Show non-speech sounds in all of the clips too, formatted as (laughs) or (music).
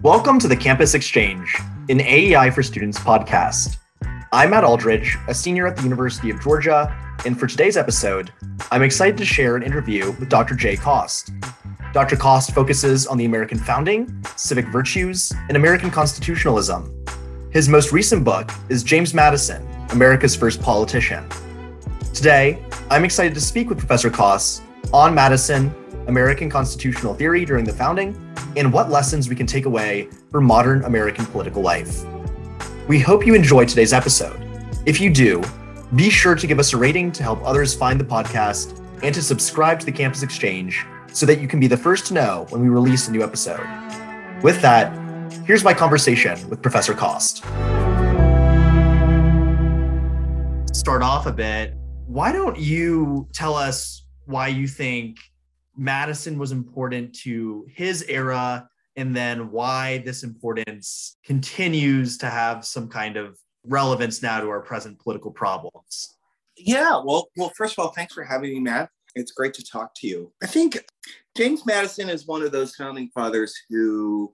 Welcome to the Campus Exchange, an AEI for Students podcast. I'm Matt Aldridge, a senior at the University of Georgia, and for today's episode, I'm excited to share an interview with Dr. Jay Cost. Dr. Cost focuses on the American founding, civic virtues, and American constitutionalism. His most recent book is James Madison, America's First Politician. Today, I'm excited to speak with Professor Cost on Madison, American constitutional theory during the founding, and what lessons we can take away for modern American political life. We hope you enjoy today's episode. If you do, be sure to give us a rating to help others find the podcast and to subscribe to the Campus Exchange so that you can be the first to know when we release a new episode. With that, here's my conversation with Professor Cost. Start off a bit. Why don't you tell us why you think Madison was important to his era and then why this importance continues to have some kind of relevance now to our present political problems. Yeah, well, well, first of all, thanks for having me, Matt. It's great to talk to you. I think James Madison is one of those founding fathers who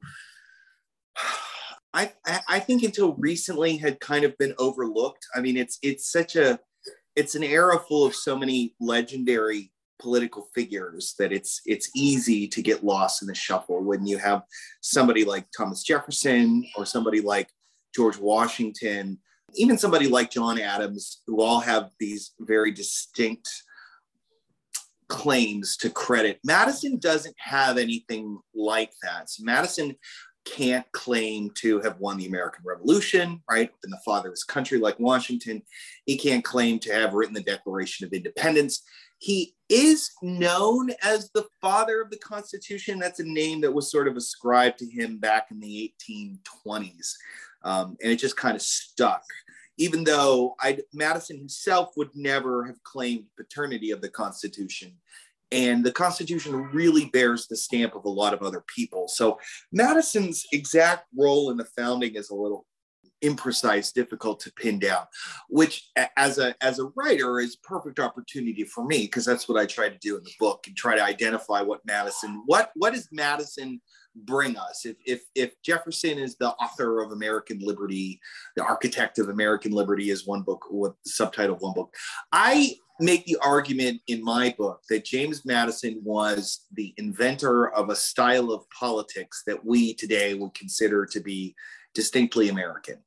I, I think until recently had kind of been overlooked. I mean, it's it's such a it's an era full of so many legendary political figures that it's it's easy to get lost in the shuffle when you have somebody like Thomas Jefferson or somebody like George Washington, even somebody like John Adams, who all have these very distinct claims to credit. Madison doesn't have anything like that. So Madison can't claim to have won the American Revolution, right? Been the father of his country like Washington. He can't claim to have written the Declaration of Independence. He is known as the father of the Constitution. That's a name that was sort of ascribed to him back in the 1820s. Um, and it just kind of stuck. Even though I'd, Madison himself would never have claimed paternity of the Constitution. And the Constitution really bears the stamp of a lot of other people. So Madison's exact role in the founding is a little imprecise, difficult to pin down, which as a as a writer is perfect opportunity for me because that's what I try to do in the book and try to identify what Madison, what what does Madison bring us? If if if Jefferson is the author of American Liberty, the architect of American Liberty is one book with subtitle of one book. I make the argument in my book that James Madison was the inventor of a style of politics that we today would consider to be distinctly American.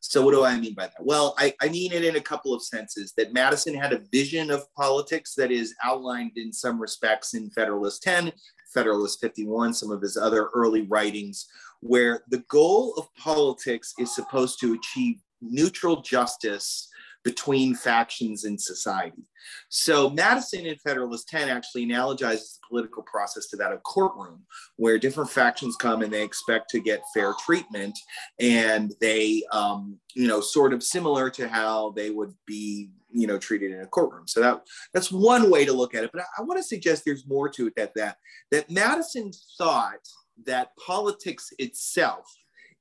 So, what do I mean by that? Well, I, I, mean it in a couple of senses that Madison had a vision of politics that is outlined in some respects in Federalist 10, Federalist 51, some of his other early writings, where the goal of politics is supposed to achieve neutral justice between factions in society. So Madison in Federalist 10 actually analogizes the political process to that of courtroom, where different factions come and they expect to get fair treatment, and they, um, you know, sort of similar to how they would be, you know, treated in a courtroom. So that that's one way to look at it. But I, I want to suggest there's more to it that that that Madison thought that politics itself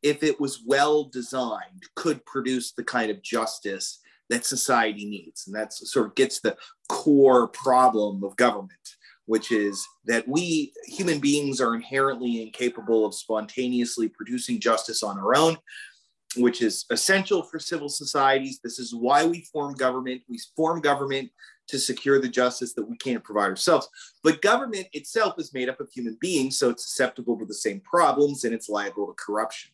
if it was well designed, could produce the kind of justice that society needs. And that sort of gets the core problem of government, which is that we human beings are inherently incapable of spontaneously producing justice on our own, which is essential for civil societies. This is why we form government. We form government to secure the justice that we can't provide ourselves. But government itself is made up of human beings, so it's susceptible to the same problems and it's liable to corruption.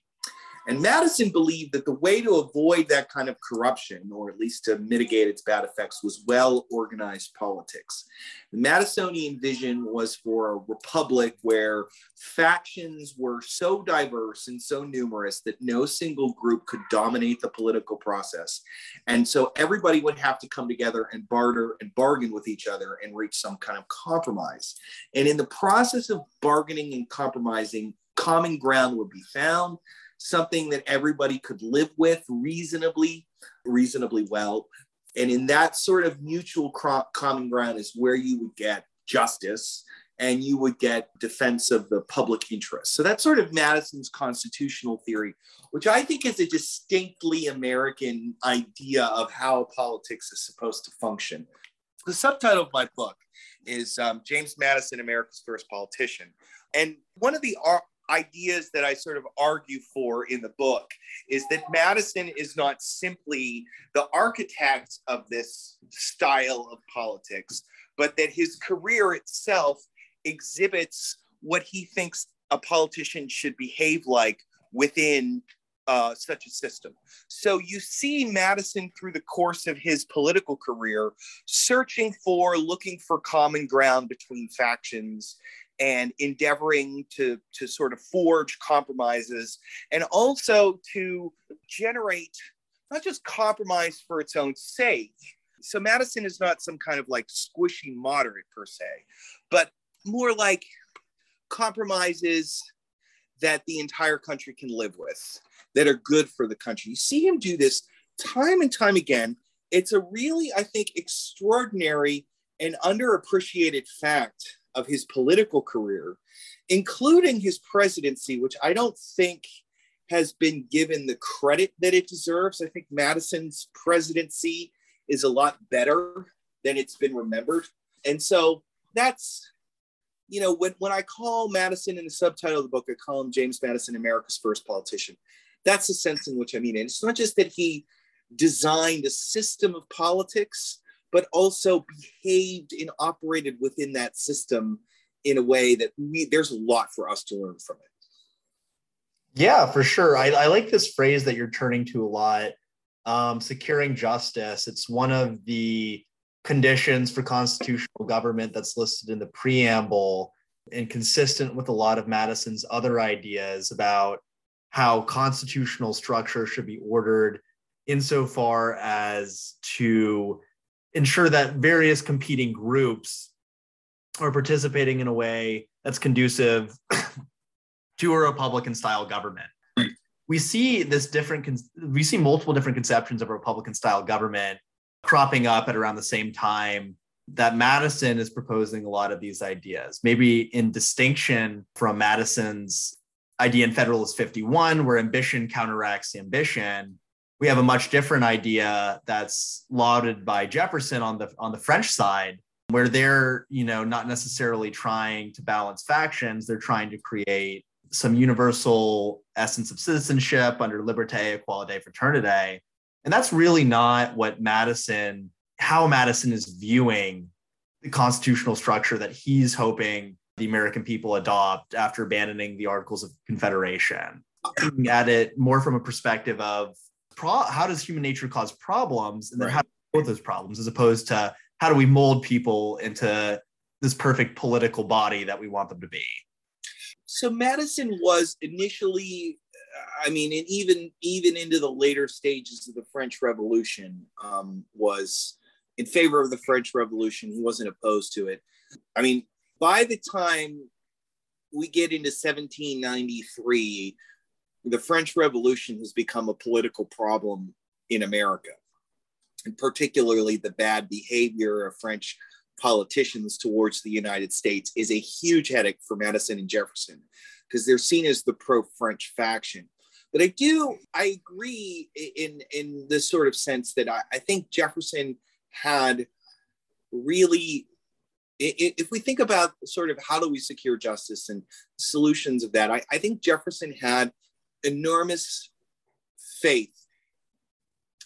And Madison believed that the way to avoid that kind of corruption, or at least to mitigate its bad effects, was well organized politics. The Madisonian vision was for a republic where factions were so diverse and so numerous that no single group could dominate the political process. And so everybody would have to come together and barter and bargain with each other and reach some kind of compromise. And in the process of bargaining and compromising, common ground would be found something that everybody could live with reasonably, reasonably well. And in that sort of mutual common ground is where you would get justice and you would get defense of the public interest. So that's sort of Madison's constitutional theory, which I think is a distinctly American idea of how politics is supposed to function. the subtitle of my book is um, James Madison, America's First Politician. And one of the ar- ideas that I sort of argue for in the book is that Madison is not simply the architect of this style of politics, but that his career itself exhibits what he thinks a politician should behave like within uh, such a system. So you see Madison through the course of his political career searching for, looking for common ground between factions and endeavoring to, to sort of forge compromises and also to generate not just compromise for its own sake. So Madison is not some kind of like squishy moderate per se, but more like compromises that the entire country can live with that are good for the country. You see him do this time and time again. It's a really, I think, extraordinary and underappreciated fact of his political career, including his presidency, which I don't think has been given the credit that it deserves. I think Madison's presidency is a lot better than it's been remembered. And so that's, you know, when, when I call Madison in the subtitle of the book, I call him James Madison, America's first politician. That's the sense in which I mean it. It's not just that he designed a system of politics, but also behaved and operated within that system in a way that we there's a lot for us to learn from it. Yeah, for sure. I, I like this phrase that you're turning to a lot. Um, securing justice. It's one of the conditions for constitutional government that's listed in the preamble and consistent with a lot of Madison's other ideas about how constitutional structure should be ordered insofar as to ensure that various competing groups are participating in a way that's conducive (coughs) to a republican style government we see this different we see multiple different conceptions of a republican style government cropping up at around the same time that madison is proposing a lot of these ideas. Maybe in distinction from madison's idea in Federalist 51, where ambition counteracts ambition, we have a much different idea that's lauded by Jefferson on the on the French side, where they're you know not necessarily trying to balance factions, they're trying to create some universal essence of citizenship under liberté, equalite, fraternité, and that's really not what Madison, how Madison is viewing the constitutional structure that he's hoping the American people adopt after abandoning the Articles of Confederation. Looking at it more from a perspective of pro- how does human nature cause problems, and then right. how to deal with those problems, as opposed to how do we mold people into this perfect political body that we want them to be. So Madison was initially, I mean, and even even into the later stages of the French Revolution, um, was in favor of the French Revolution. He wasn't opposed to it. I mean, by the time we get into 1793, the French Revolution has become a political problem in America, and particularly the bad behavior of French politicians towards the United States is a huge headache for Madison and Jefferson because they're seen as the pro-French faction. But I do, I agree in in this sort of sense that I, I think Jefferson had really if we think about sort of how do we secure justice and solutions of that, I, I think Jefferson had enormous faith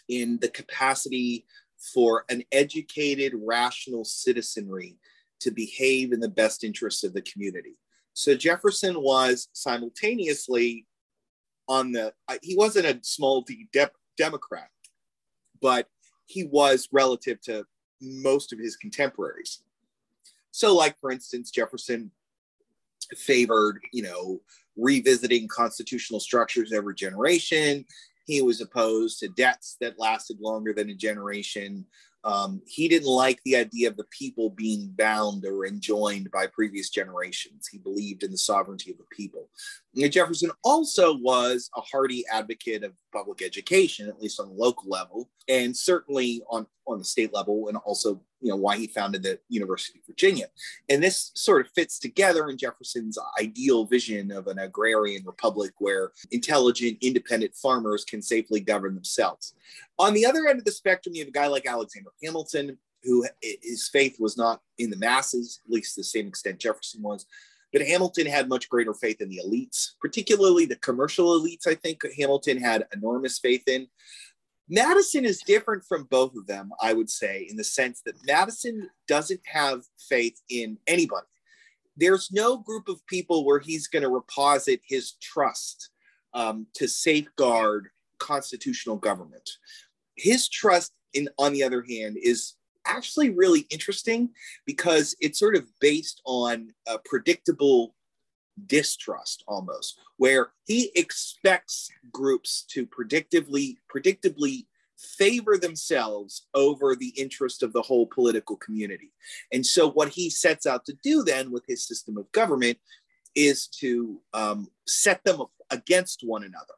in the capacity for an educated, rational citizenry to behave in the best interests of the community. So Jefferson was simultaneously on the, he wasn't a small d de- Democrat, but he was relative to most of his contemporaries. So, like for instance, Jefferson favored, you know, revisiting constitutional structures every generation. He was opposed to debts that lasted longer than a generation. Um, he didn't like the idea of the people being bound or enjoined by previous generations. He believed in the sovereignty of the people. Jefferson also was a hearty advocate of public education, at least on the local level, and certainly on, on the state level, and also you know why he founded the University of Virginia. And this sort of fits together in Jefferson's ideal vision of an agrarian republic where intelligent, independent farmers can safely govern themselves. On the other end of the spectrum, you have a guy like Alexander Hamilton, who his faith was not in the masses, at least to the same extent Jefferson was. But Hamilton had much greater faith in the elites, particularly the commercial elites. I think Hamilton had enormous faith in. Madison is different from both of them, I would say, in the sense that Madison doesn't have faith in anybody. There's no group of people where he's going to reposit his trust um, to safeguard constitutional government. His trust, in on the other hand, is actually really interesting because it's sort of based on a predictable distrust almost where he expects groups to predictably predictably favor themselves over the interest of the whole political community. And so what he sets out to do then with his system of government is to um, set them against one another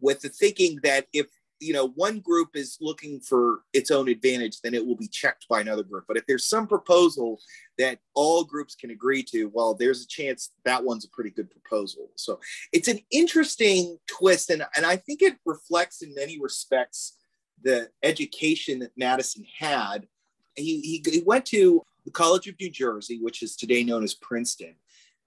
with the thinking that if you know one group is looking for its own advantage then it will be checked by another group. But if there's some proposal that all groups can agree to well there's a chance that one's a pretty good proposal. So it's an interesting twist and, and i think it reflects in many respects the education that madison had. He, he, he went to the college of new jersey which is today known as princeton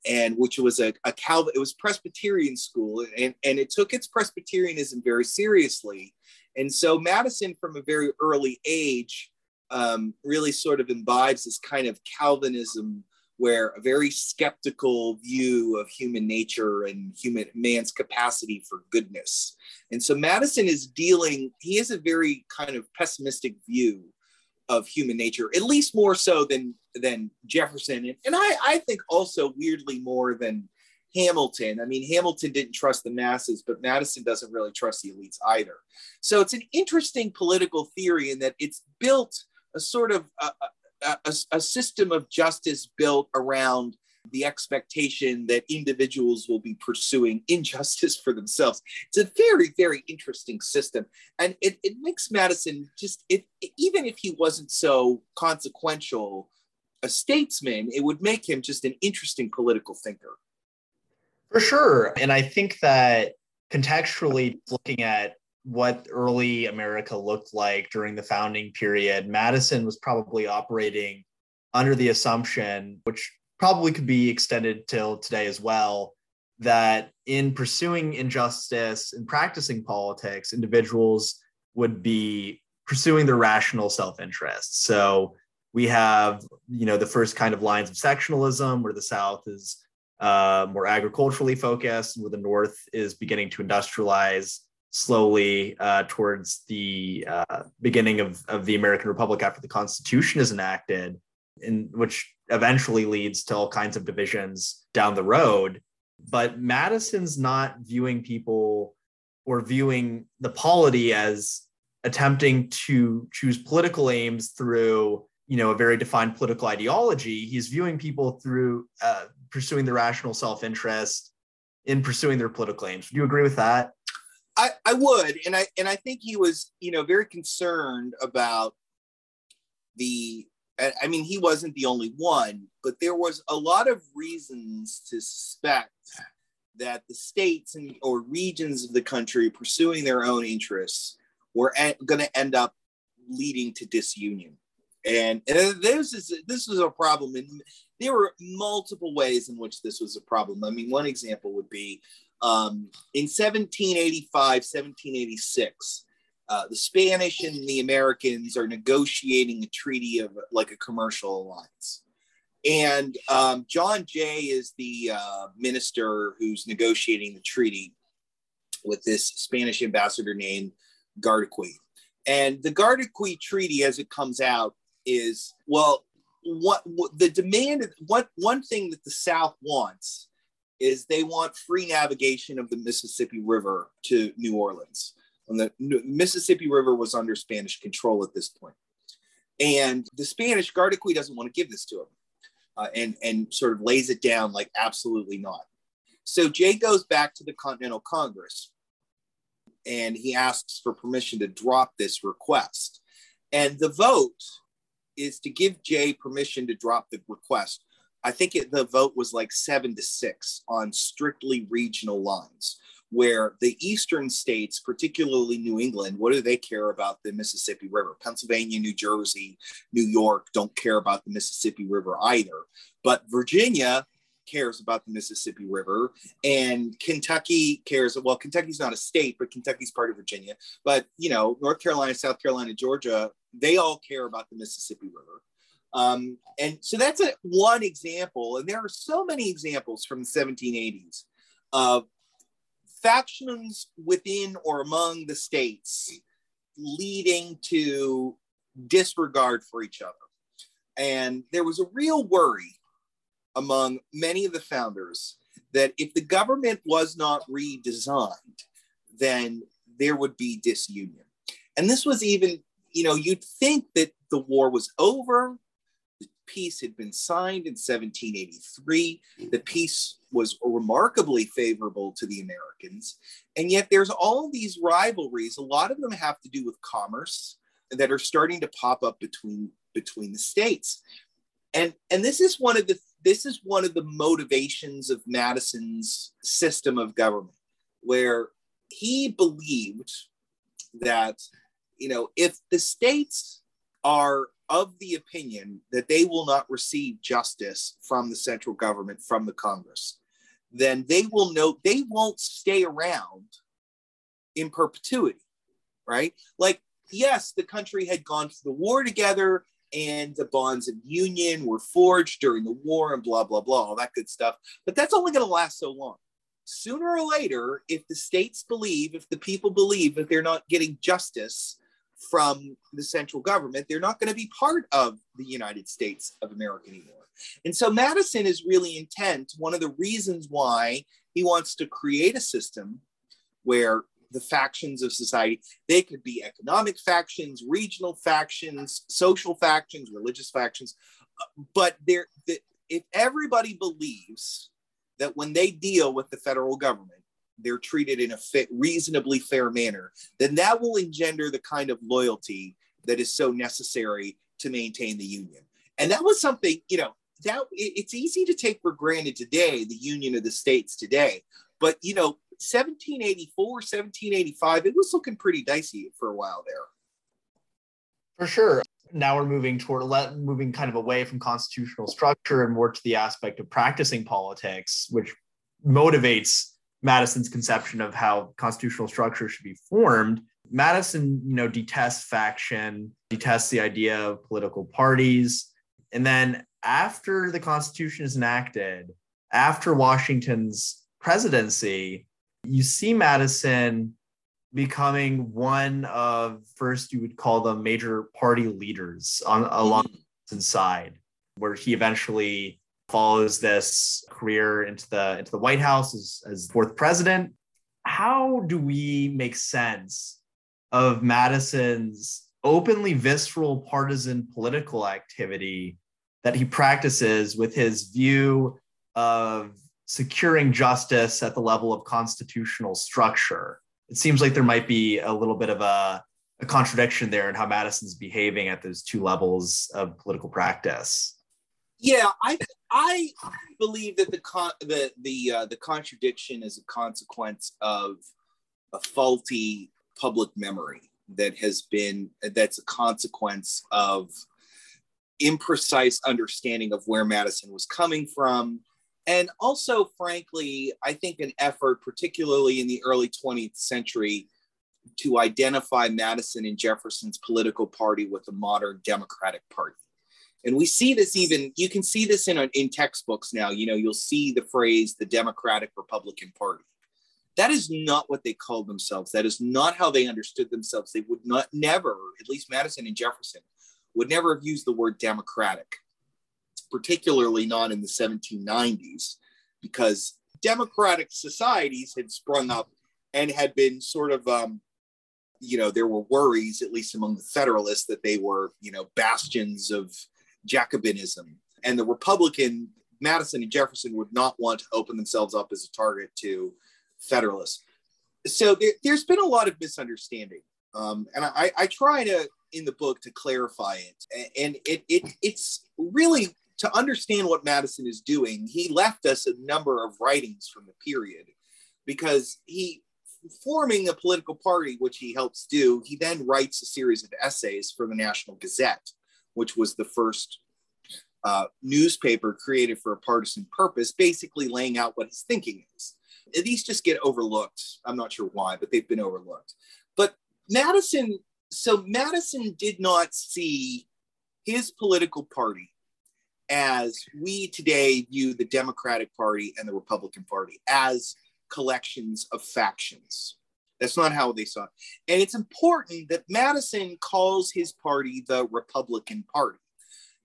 and which was a, a Calvin, it was Presbyterian school, and, and it took its Presbyterianism very seriously. And so Madison, from a very early age, um, really sort of imbibes this kind of Calvinism, where a very skeptical view of human nature and human man's capacity for goodness. And so Madison is dealing, he has a very kind of pessimistic view of human nature, at least more so than than Jefferson, and, and I, I think also weirdly more than Hamilton. I mean, Hamilton didn't trust the masses, but Madison doesn't really trust the elites either. So it's an interesting political theory in that it's built a sort of a, a, a system of justice built around the expectation that individuals will be pursuing (laughs) injustice for themselves. It's a very, very interesting system. And it, it makes Madison just, if, even if he wasn't so consequential a statesman, it would make him just an interesting political thinker. For sure. And I think that contextually looking at what early America looked like during the founding period, Madison was probably operating under the assumption, which probably could be extended till today as well, that in pursuing injustice and practicing politics, individuals would be pursuing their rational self-interest. So we have, you know, the first kind of lines of sectionalism where the South is uh, more agriculturally focused, where the North is beginning to industrialize slowly uh, towards the uh, beginning of, of the American Republic after the Constitution is enacted, in which eventually leads to all kinds of divisions down the road. But Madison's not viewing people or viewing the polity as attempting to choose political aims through you know a very defined political ideology he's viewing people through uh, pursuing the rational self-interest in pursuing their political aims. Do you agree with that? I, I would and i and i think he was you know very concerned about the i mean he wasn't the only one but there was a lot of reasons to suspect that the states and or regions of the country pursuing their own interests were going to end up leading to disunion and, and this is this was a problem and there were multiple ways in which this was a problem. I mean one example would be um, in 1785 1786 uh, the spanish and the americans are negotiating a treaty of like a commercial alliance. And um, john jay is the uh, minister who's negotiating the treaty with this spanish ambassador named gardoqui and the Gardoqui Treaty, as it comes out, is well, what, what the demand? What one thing that the South wants is they want free navigation of the Mississippi River to New Orleans. And the Mississippi River was under Spanish control at this point. And the Spanish, Gardoqui doesn't want to give this to him uh, and, and sort of lays it down like absolutely not. So Jay goes back to the Continental Congress and he asks for permission to drop this request. And the vote is to give Jay permission to drop the request. I think it, the vote was like seven to six on strictly regional lines, where the eastern states, particularly New England, what do they care about the Mississippi River? Pennsylvania, New Jersey, New York don't care about the Mississippi River either. But Virginia cares about the Mississippi River, and Kentucky cares. Well, Kentucky's not a state, but Kentucky's part of Virginia. But you know, North Carolina, South Carolina, Georgia, they all care about the Mississippi River. Um, and so that's a, one example. And there are so many examples from the 1780s of factions within or among the states leading to disregard for each other. And there was a real worry among many of the founders that if the government was not redesigned, then there would be disunion. And this was even, you know, you'd think that the war was over, The peace had been signed in 1783. The peace was remarkably favorable to the Americans. And yet there's all these rivalries. A lot of them have to do with commerce that are starting to pop up between between the states. And and this is one of the this is one of the motivations of Madison's system of government where he believed that you know if the states are of the opinion that they will not receive justice from the central government, from the Congress, then they will know they won't stay around in perpetuity, right? Like, yes, the country had gone through the war together and the bonds of union were forged during the war and blah, blah, blah, all that good stuff. But that's only going to last so long. Sooner or later, if the states believe, if the people believe that they're not getting justice from the central government, they're not going to be part of the United States of America anymore. And so Madison is really intent. One of the reasons why he wants to create a system where the factions of society they could be economic factions regional factions social factions religious factions but there if everybody believes that when they deal with the federal government they're treated in a fit, reasonably fair manner, then that will engender the kind of loyalty that is so necessary to maintain the union. And that was something, you know, that it's easy to take for granted today, the union of the states today. But, you know, 1784, 1785, it was looking pretty dicey for a while there. For sure. Now we're moving toward moving kind of away from constitutional structure and more to the aspect of practicing politics, which motivates Madison's conception of how constitutional structure should be formed. Madison, you know, detests faction, detests the idea of political parties. And then after the Constitution is enacted, after Washington's presidency, you see Madison becoming one of first you would call them major party leaders on along mm-hmm. side, where he eventually follows this career into the into the White House as, as fourth president. How do we make sense of Madison's openly visceral partisan political activity that he practices with his view of securing justice at the level of constitutional structure? It seems like there might be a little bit of a, a contradiction there in how Madison's behaving at those two levels of political practice. Yeah, I I believe that the con- the the uh, the contradiction is a consequence of a faulty public memory that has been that's a consequence of imprecise understanding of where Madison was coming from. And also frankly I think an effort particularly in the early 20th century to identify Madison and Jefferson's political party with the modern Democratic Party and we see this even you can see this in in textbooks now. You know you'll see the phrase the democratic republican party. That is not what they called themselves. That is not how they understood themselves. They would not never at least madison and jefferson would never have used the word democratic particularly not in the 1790s because democratic societies had sprung up and had been sort of um, you know there were worries at least among the federalists that they were you know bastions of Jacobinism. And the Republican, Madison and Jefferson would not want to open themselves up as a target to Federalists. So there, has been a lot of misunderstanding. Um, and I, I try to, in the book, to clarify it. And it, it it's really to understand what Madison is doing, he left us a number of writings from the period because he forming a political party, which he helps do, he then writes a series of essays for the National Gazette, which was the first uh, newspaper created for a partisan purpose, basically laying out what his thinking is. These just get overlooked. I'm not sure why, but they've been overlooked. But Madison, so Madison did not see his political party as we today view the Democratic Party and the Republican Party as collections of factions. That's not how they saw it. And it's important that Madison calls his party the Republican Party.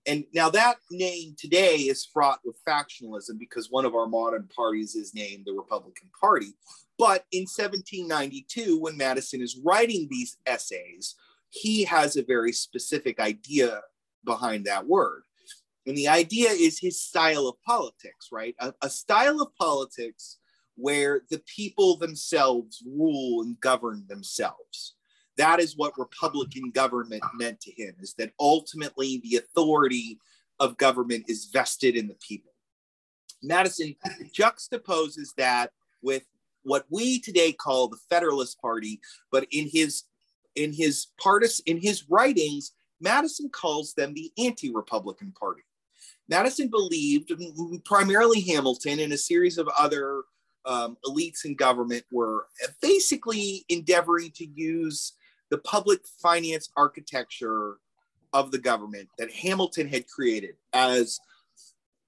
And now that name today is fraught with factionalism because one of our modern parties is named the Republican Party. But in 1792, when Madison is writing these essays, he has a very specific idea behind that word. And the idea is his style of politics, right? A, a style of politics where the people themselves rule and govern themselves. That is what Republican government meant to him, is that ultimately the authority of government is vested in the people. Madison juxtaposes that with what we today call the Federalist Party, but in his in his partis in his writings, Madison calls them the anti-Republican Party. Madison believed, primarily Hamilton and a series of other um, elites in government were basically endeavoring to use the public finance architecture of the government that Hamilton had created as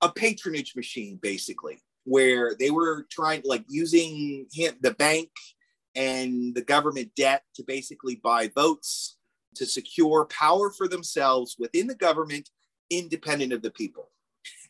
a patronage machine, basically, where they were trying, like, using the bank and the government debt to basically buy votes to secure power for themselves within the government, independent of the people.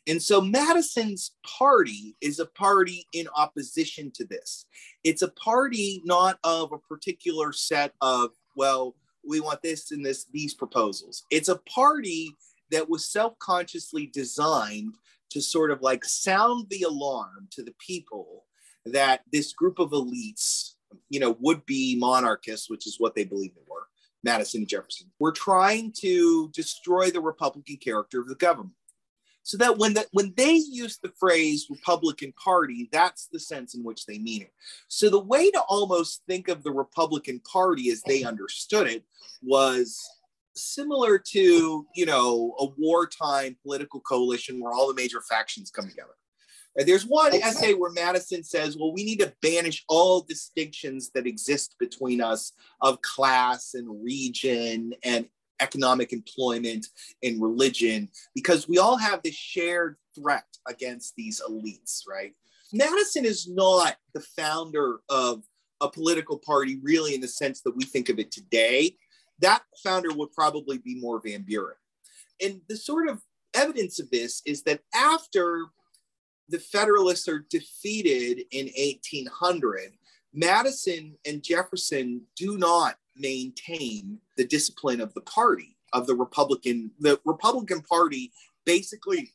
And so Madison's party is a party in opposition to this. It's a party not of a particular set of, well, we want this and this, these proposals. It's a party that was self-consciously designed to sort of like sound the alarm to the people that this group of elites, you know, would be monarchists, which is what they believed they were, Madison and Jefferson, were trying to destroy the Republican character of the government so that when when they use the phrase Republican Party, that's the sense in which they mean it. So the way to almost think of the Republican Party as they understood it was similar to you know a wartime political coalition where all the major factions come together. There's one essay where Madison says, well, we need to banish all distinctions that exist between us of class and region and economic employment and religion because we all have this shared threat against these elites, right? Madison is not the founder of a political party, really, in the sense that we think of it today. That founder would probably be more Van Buren. And the sort of evidence of this is that after the Federalists are defeated in 1800, Madison and Jefferson do not maintain the discipline of the party of the republican the republican party basically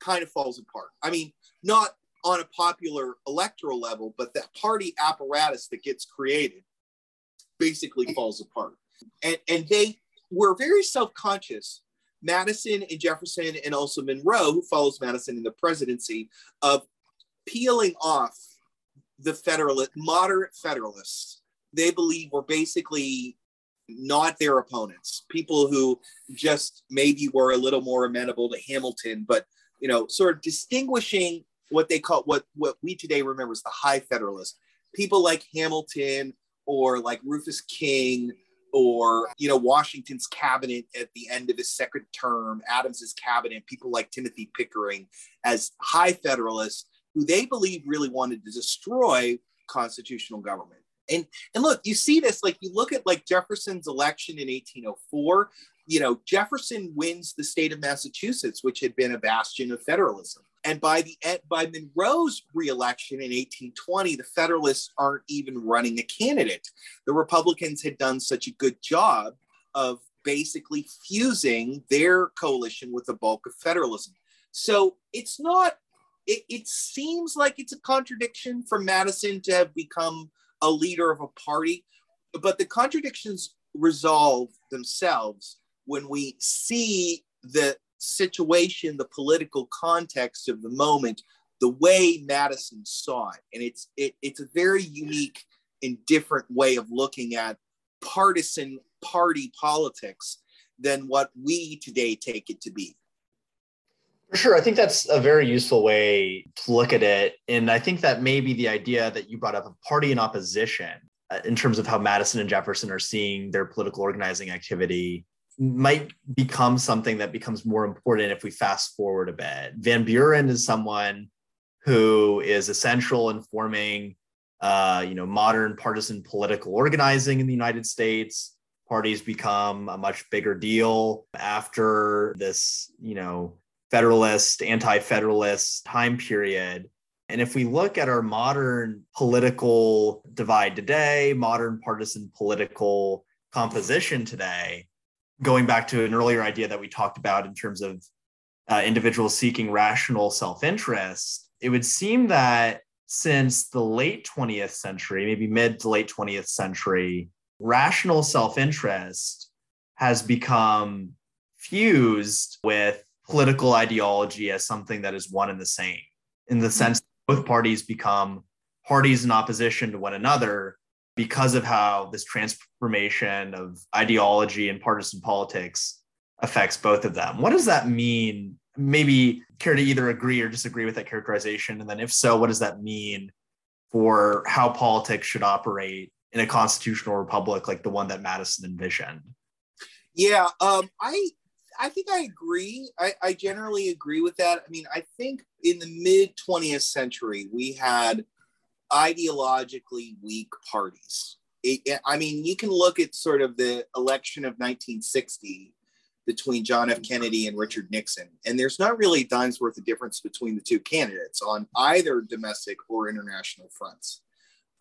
kind of falls apart. I mean not on a popular electoral level but that party apparatus that gets created basically falls apart. And and they were very self-conscious. Madison and jefferson and also monroe who follows madison in the presidency of peeling off the federalist moderate federalists they believe were basically not their opponents, people who just maybe were a little more amenable to Hamilton, but you know, sort of distinguishing what they call what what we today remember as the high federalist, people like Hamilton or like Rufus King or you know Washington's cabinet at the end of his second term, Adams's cabinet, people like Timothy Pickering as high federalists who they believe really wanted to destroy constitutional government. And and look, you see this like you look at like Jefferson's election in 1804. You know, Jefferson wins the state of Massachusetts, which had been a bastion of federalism. And by the by Monroe's reelection in 1820, the Federalists aren't even running a candidate. The Republicans had done such a good job of basically fusing their coalition with the bulk of federalism. So it's not. It, it seems like it's a contradiction for Madison to have become a leader of a party. But the contradictions resolve themselves when we see the situation, the political context of the moment the way Madison saw it. And it's it, it's a very unique and different way of looking at partisan party politics than what we today take it to be. For sure. I think that's a very useful way to look at it. And I think that maybe the idea that you brought up of party in opposition uh, in terms of how Madison and Jefferson are seeing their political organizing activity might become something that becomes more important if we fast forward a bit. Van Buren is someone who is essential in forming uh, you know, modern partisan political organizing in the United States. Parties become a much bigger deal after this, you know, federalist, anti-federalist time period. And if we look at our modern political divide today, modern partisan political composition today, going back to an earlier idea that we talked about in terms of uh, individuals seeking rational self interest, it would seem that since the late 20th century, maybe mid to late 20th century, rational self interest has become fused with political ideology as something that is one and the same, in the sense that both parties become parties in opposition to one another because of how this transformation of ideology and partisan politics affects both of them. What does that mean maybe care to either agree or disagree with that characterization? And then, if so, what does that mean for how politics should operate in a constitutional republic like the one that Madison envisioned? Yeah, um, I I think I agree. I, I generally agree with that. I mean, I think in the mid 20th century, we had ideologically weak parties. It, I mean, you can look at sort of the election of 1960 between John F. Kennedy and Richard Nixon. And there's not really a dime's worth of difference between the two candidates on either domestic or international fronts.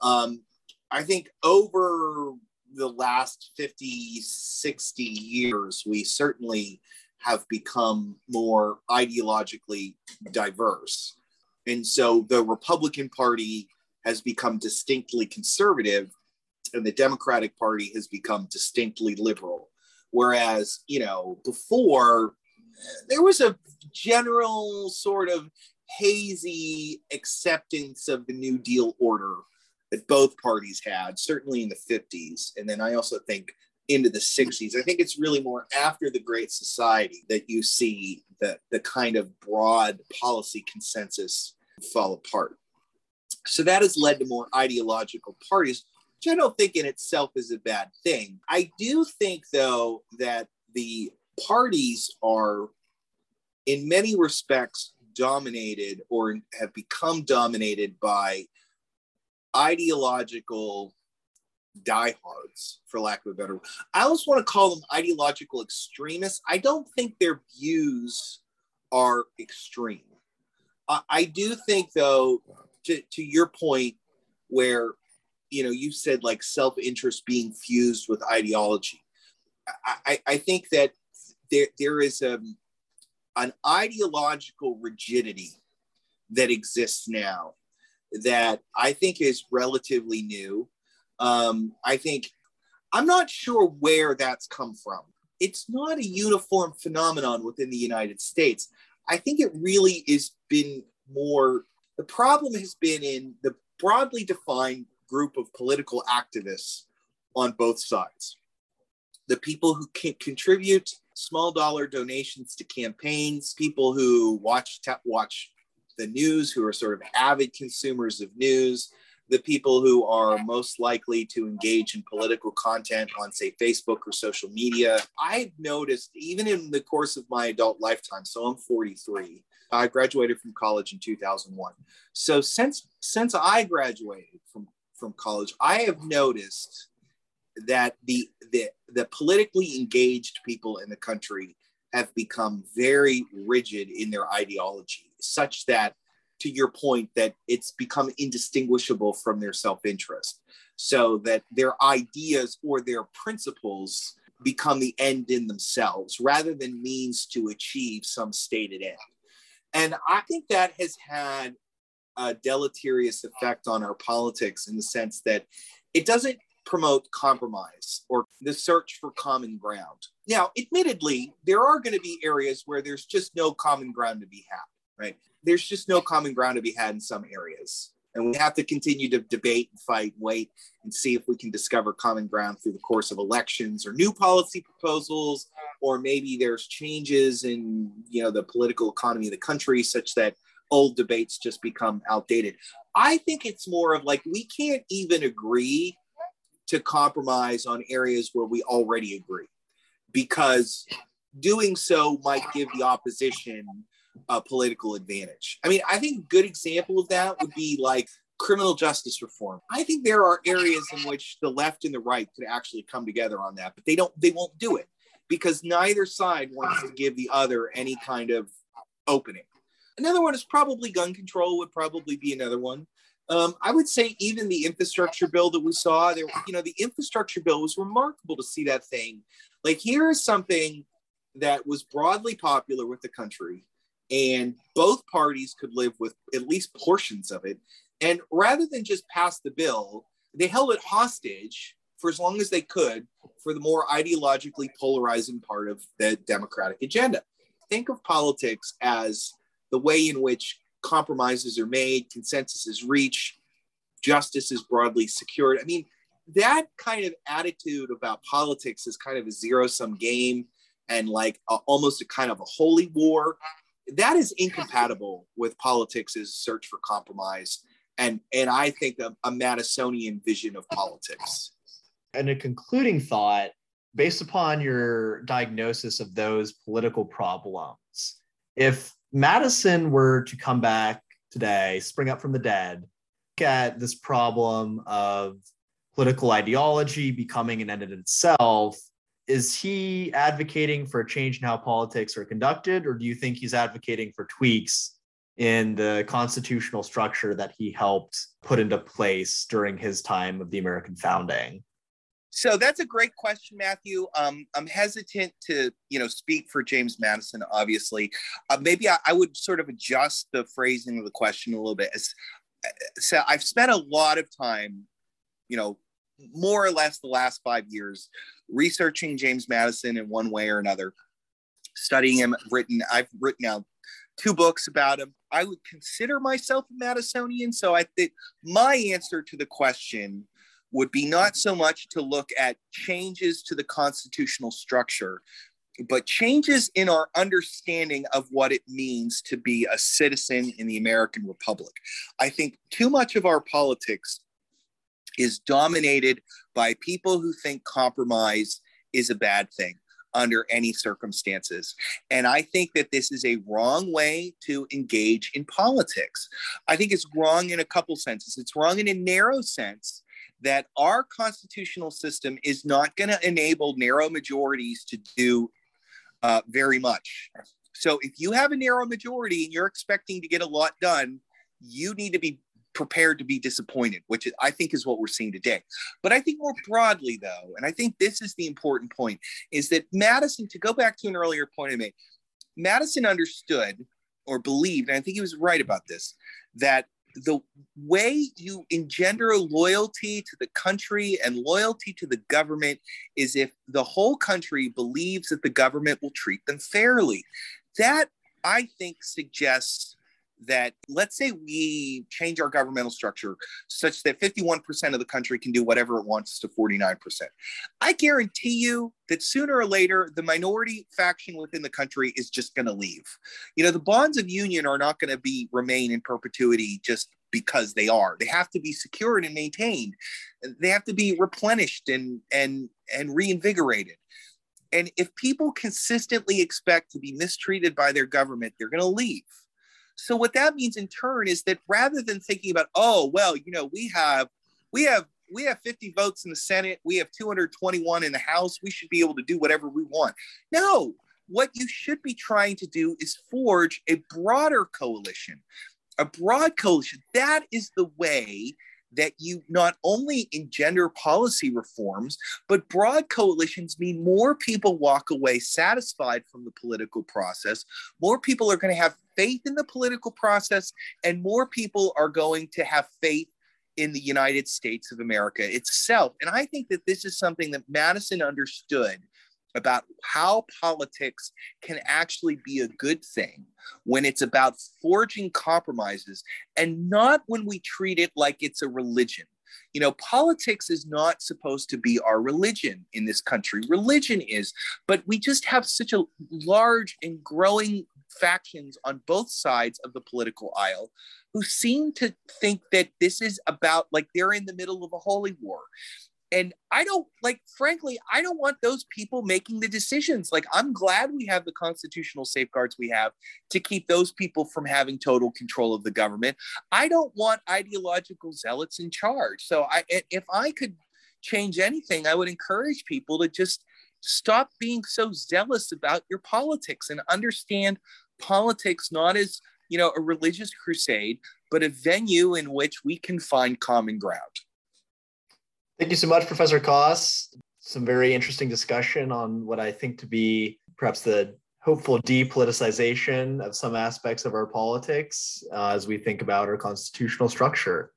Um, I think over the last 50, 60 years, we certainly have become more ideologically diverse. And so the Republican Party has become distinctly conservative, and the Democratic Party has become distinctly liberal. Whereas, you know, before there was a general sort of hazy acceptance of the New Deal order that both parties had, certainly in the 50s. And then I also think into the 60s. I think it's really more after the Great Society that you see the, the kind of broad policy consensus fall apart. So that has led to more ideological parties, which I don't think in itself is a bad thing. I do think, though, that the parties are, in many respects, dominated or have become dominated by ideological diehards, for lack of a better. I almost want to call them ideological extremists. I don't think their views are extreme. I, I do think, though, to, to your point, where you know, you said like self interest being fused with ideology. I, I think that there, there is a, an ideological rigidity that exists now that I think is relatively new. Um, I think I'm not sure where that's come from. It's not a uniform phenomenon within the United States. I think it really has been more, the problem has been in the broadly defined group of political activists on both sides. The people who can contribute small dollar donations to campaigns, people who watch watch the news, who are sort of avid consumers of news, the people who are most likely to engage in political content on, say, Facebook or social media. I've noticed, even in the course of my adult lifetime, so I'm 43, I graduated from college in 2001. So since since I graduated from from college, I have noticed that the, the, the politically engaged people in the country have become very rigid in their ideology, such that, to your point, that it's become indistinguishable from their self interest. So that their ideas or their principles become the end in themselves rather than means to achieve some stated end. And I think that has had a deleterious effect on our politics in the sense that it doesn't promote compromise or the search for common ground. Now, admittedly, there are going to be areas where there's just no common ground to be had, right? there's just no common ground to be had in some areas. And we have to continue to debate and fight, wait, and see if we can discover common ground through the course of elections or new policy proposals, or maybe there's changes in you know the political economy of the country such that old debates just become outdated. I think it's more of like we can't even agree to compromise on areas where we already agree because doing so might give the opposition a political advantage. I mean, I think a good example of that would be like criminal justice reform. I think there are areas in which the left and the right could actually come together on that, but they don't they won't do it because neither side wants to give the other any kind of opening. Another one is probably gun control would probably be another one. Um, I would say even the infrastructure bill that we saw there, you know, the infrastructure bill was remarkable to see that thing. Like here is something that was broadly popular with the country, and both parties could live with at least portions of it. And rather than just pass the bill, they held it hostage for as long as they could for the more ideologically polarizing part of the Democratic agenda. Think of politics as the way in which compromises are made, consensus is reached, justice is broadly secured. I mean, that kind of attitude about politics is kind of a zero sum game and like a, almost a kind of a holy war. That is incompatible with politics' search for compromise. And, and I think a, a Madisonian vision of politics. And a concluding thought based upon your diagnosis of those political problems, if Madison were to come back today, spring up from the dead, look at this problem of political ideology becoming an end in itself, is he advocating for a change in how politics are conducted, or do you think he's advocating for tweaks in the constitutional structure that he helped put into place during his time of the American founding? So that's a great question, Matthew. Um, I'm hesitant to, you know, speak for James Madison. Obviously, uh, maybe I, I, would sort of adjust the phrasing of the question a little bit. So I've spent a lot of time, you know, more or less the last five years researching James Madison in one way or another, studying him. Written, I've written out two books about him. I would consider myself a Madisonian. So I think my answer to the question would be not so much to look at changes to the constitutional structure, but changes in our understanding of what it means to be a citizen in the American Republic. I think too much of our politics is dominated by people who think compromise is a bad thing under any circumstances. And I think that this is a wrong way to engage in politics. I think it's wrong in a couple senses. It's wrong in a narrow sense that our constitutional system is not going to enable narrow majorities to do uh, very much. So if you have a narrow majority and you're expecting to get a lot done, you need to be prepared to be disappointed, which I think is what we're seeing today. But I think more broadly, though, and I think this is the important point, is that Madison, to go back to an earlier point I made, Madison understood or believed, and I think he was right about this, that the way you engender loyalty to the country and loyalty to the government is if the whole country believes that the government will treat them fairly. That, I think, suggests that let's say we change our governmental structure such that 51% of the country can do whatever it wants to 49%. I guarantee you that sooner or later, the minority faction within the country is just going to leave. You know, the bonds of union are not going to be remain in perpetuity just because they are. They have to be secured and maintained. They have to be replenished and and and reinvigorated. And if people consistently expect to be mistreated by their government, they're going to leave. So what that means in turn is that rather than thinking about, oh, well, you know, we have we have we have 50 votes in the Senate, we have 221 in the House, we should be able to do whatever we want. No, what you should be trying to do is forge a broader coalition. A broad coalition, that is the way that you not only engender policy reforms, but broad coalitions mean more people walk away satisfied from the political process. More people are going to have faith in the political process, and more people are going to have faith in the United States of America itself. And I think that this is something that Madison understood about how politics can actually be a good thing when it's about forging compromises and not when we treat it like it's a religion. You know, politics is not supposed to be our religion in this country. Religion is, but we just have such a large and growing factions on both sides of the political aisle who seem to think that this is about like they're in the middle of a holy war and I don't like, frankly, I don't want those people making the decisions. Like, I'm glad we have the constitutional safeguards we have to keep those people from having total control of the government. I don't want ideological zealots in charge. So, I, if I could change anything, I would encourage people to just stop being so zealous about your politics and understand politics not as you know a religious crusade, but a venue in which we can find common ground. Thank you so much, Professor Cost. Some very interesting discussion on what I think to be perhaps the hopeful depoliticization of some aspects of our politics uh, as we think about our constitutional structure.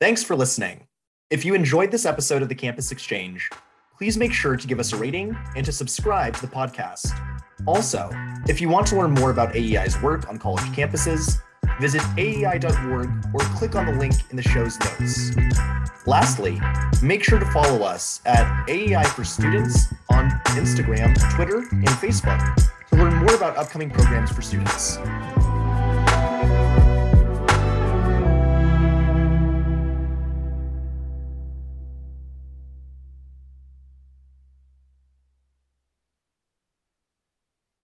Thanks for listening. If you enjoyed this episode of the Campus Exchange, please make sure to give us a rating and to subscribe to the podcast. Also, if you want to learn more about AEI's work on college campuses, visit aei.org or click on the link in the show's notes. Lastly, make sure to follow us at AEI for Students on Instagram, Twitter, and Facebook to learn more about upcoming programs for students.